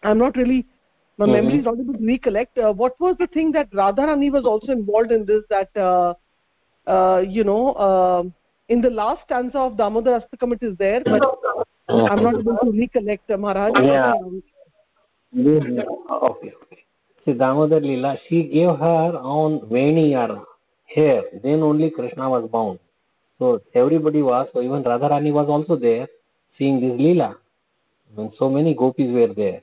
I'm not really my mm-hmm. memory is not able to recollect uh, what was the thing that radharani was also involved in this that uh, uh, you know uh, in the last stanza of damodar astakam it is there but i'm not able to recollect uh, maharaj yeah. Um, okay okay See, Damodar Lila, she gave her own Veni or hair. Then only Krishna was bound. So everybody was, so even Radharani was also there seeing this Lila. When so many gopis were there.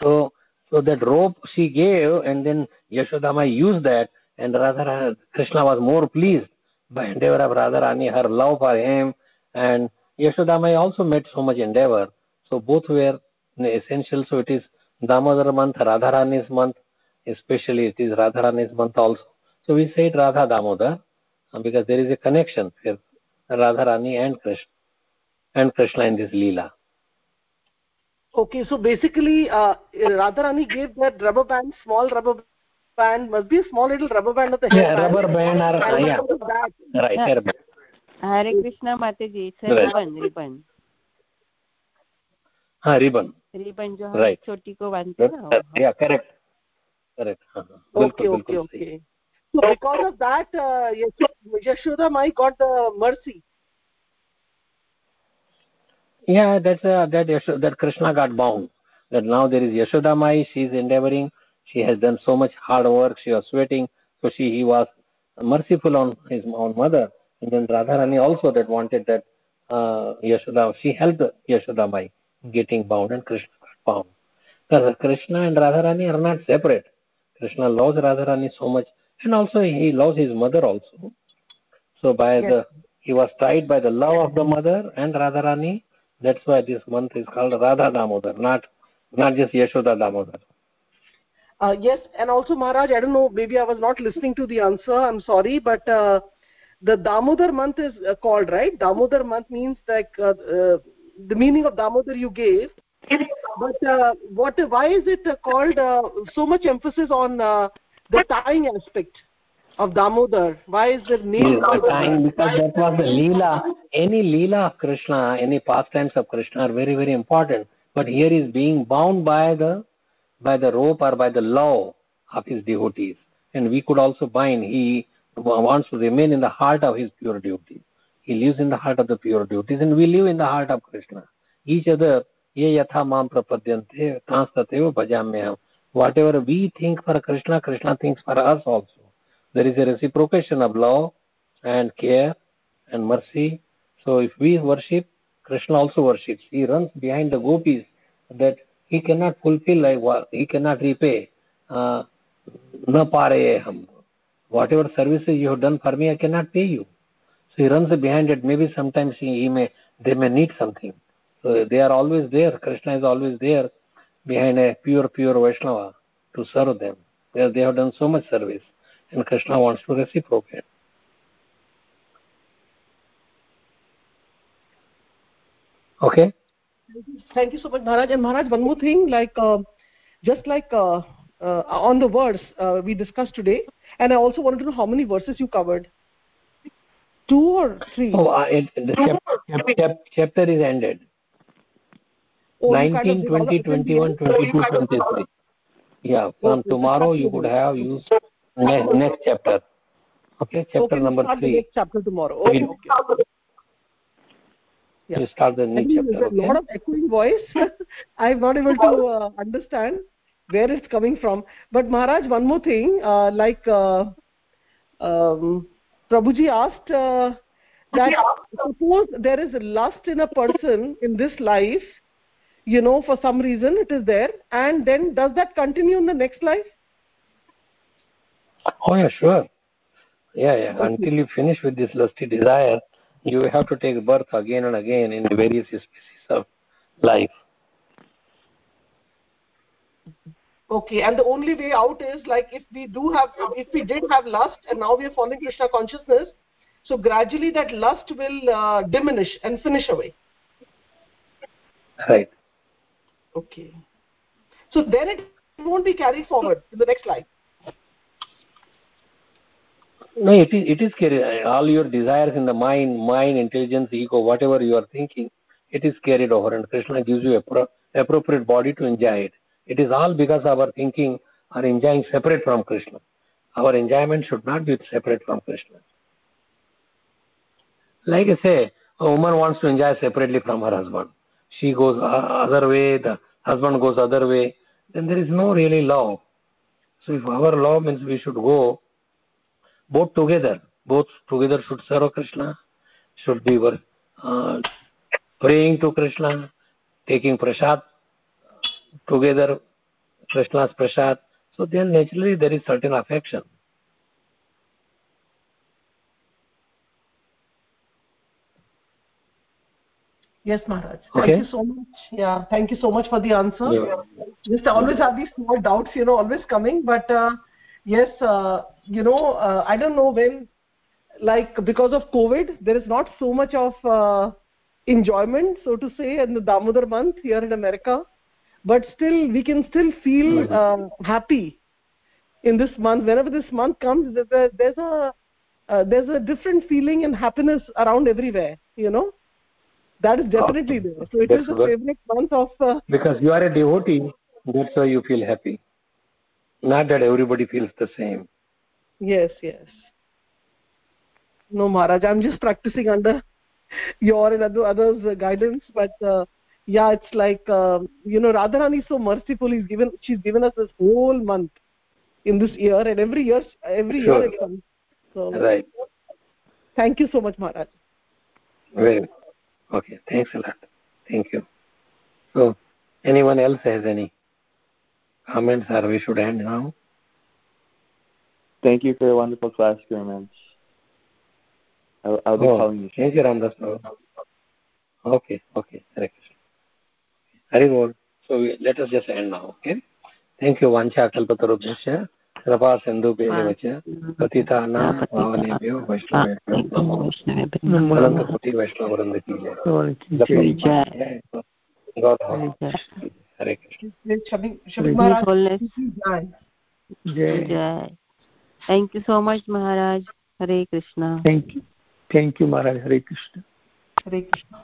so so that rope she gave and then yashodama used that and radha krishna was more pleased. By endeavor of radharani her love for him and yashodama also made so much endeavor. So both were essential. So it is damodar month radharani's month especially it is radharani's month also. So we say it radha damodar uh, because there is a connection with radharani and krishna and krishna in this leela Okay, so basically, uh, Radharani gave that rubber band, small rubber band, must be a small little rubber band of the hair. Yeah, rubber band or And yeah, because of that, right, hair band. हरे कृष्णा माताजी it's Right. Ribbon ribbon हाँ ribbon. Ribbon जो हम Right. छोटी को बांधते हैं ना That- yeah, correct. Correct. हाँ, हाँ, बिल्कुल okay, okay, बिल्कुल सही. okay. So because of that, uh, Yash- Yashoda Mai got the mercy. yeah, that's uh, that Yasho- that Krishna got bound. That now there is Yashoda Mai. She is endeavoring. She has done so much hard work. She was sweating. So she he was merciful on his own mother. And then Radharani also that wanted that uh, Yashoda. She helped Yashoda Mai getting bound, and Krishna got bound. Because Krishna and Radharani are not separate. Krishna loves Radharani so much, and also he loves his mother also. So by Yes. the he was tied by the love of the mother and Radharani. That's why this month is called Radha Damodar, not not just Yashoda Damodar. Uh, yes, and also Maharaj, I don't know, maybe I was not listening to the answer. I'm sorry, but uh, the Damodar month is uh, called right. Damodar month means like uh, uh, the meaning of Damodar you gave. But uh, what? Why is it called so much emphasis on the tying aspect of Damodar? Why is the name Yes, time because that was the Leela. Any Leela of Krishna, any pastimes of Krishna are very, very important. But here is being bound by the by the rope or by the law of his devotees. And we could also bind. He wants to remain in the heart of his pure devotees. He lives in the heart of the pure devotees, and we live in the heart of Krishna. Each other, ye yatha mam prapadyante, tanstateva bhajamyam. Whatever we think for Krishna, Krishna thinks for us also. There is a reciprocation of love and care and mercy. So if we worship, Krishna also worships. He runs behind the gopis that he cannot fulfill, like he cannot repay. Uh, na pare ham. Whatever services you have done for me, I cannot pay you. So he runs behind it. Maybe sometimes he, he may they may need something. So they are always there. Krishna is always there behind a pure, pure Vaishnava to serve them. Because they have done so much service, and Krishna wants to reciprocate. Okay. Thank you so much, Maharaj. And Maharaj, one more thing, like uh, just like uh, uh, on the verse uh, we discussed today, and I also wanted to know how many verses you covered. Two or three? Oh, uh, it, the chapter, chapter, chapter is ended. Oh, 19, kind of 20, 21, 22, 23. Yeah, from tomorrow you could have used next, next chapter. Okay, chapter okay, number we'll start the three. next chapter tomorrow. Okay, We'll- okay. Yeah. You start the I new think there's chapter. a lot of echoing voice. I'm not able to uh, understand where it's coming from. But Maharaj, one more thing, uh, like uh, um, Prabhuji asked uh, that suppose there is lust in a person in this life, you know, for some reason it is there, and then does that continue in the next life? Oh yeah, sure. Yeah, yeah. Until you finish with this lusty desire, you have to take birth again and again in the various species of life. Okay, and the only way out is like if we do have, if we did have lust and now we are following Krishna consciousness, so gradually that lust will uh, diminish and finish away. Right. Okay. So then it won't be carried forward to the next life. No, it is it is carried. All your desires in the mind, mind, intelligence, ego, whatever you are thinking, it is carried over, and Krishna gives you a pro- appropriate body to enjoy it. It is all because our thinking are enjoying separate from Krishna. Our enjoyment should not be separate from Krishna. Like I say, a woman wants to enjoy separately from her husband. She goes uh, other way, the husband goes other way. Then there is no really love. So if our love means we should go both together, both together should serve Krishna, should be uh, praying to Krishna, taking prasad together, Krishna's prasad. So then naturally there is certain affection. Yes, Maharaj. Thank okay. you so much. Yeah, thank you so much for the answer. Yeah. Just always have these small doubts, you know, always coming. But uh, yes, uh, you know, uh, I don't know when, like because of COVID, there is not so much of uh, enjoyment, so to say, in the Damodar month here in America. But still, we can still feel um, happy in this month. Whenever this month comes, there's a there's a, uh, there's a different feeling and happiness around everywhere. You know that is definitely there. So it that's is a favorite month of. Uh, because you are a devotee, that's why you feel happy. Not that everybody feels the same. Yes, yes. No, Maharaj, I'm just practicing under your and other others' guidance, but uh, yeah, it's like uh, you know, Radharani is so merciful. He's given, she's given us this whole month in this year, and every year, every sure. year it comes. So, right. Thank you so much, Maharaj. Very. Okay, thanks a lot. Thank you. So, anyone else has any comments or we should end now? Thank you for a wonderful class, Gurumans. I'll, I'll be oh, calling you. Thank you, Ramdas. Okay, okay. Hare Krishna. Hari Bol. So we, let us just end now, okay? Thank you, Vancha Kalpatarubhyasya. कृपा सिन्धुभ्येव च पतितानां पावनेभ्यो वैष्णवेभ्यो अनन्तकोटि वैष्णववृन्द की जय हरे जय। Thank you so much Maharaj. Hare Krishna. Thank you thank you Maharaj. Hare Krishna. Hare Krishna.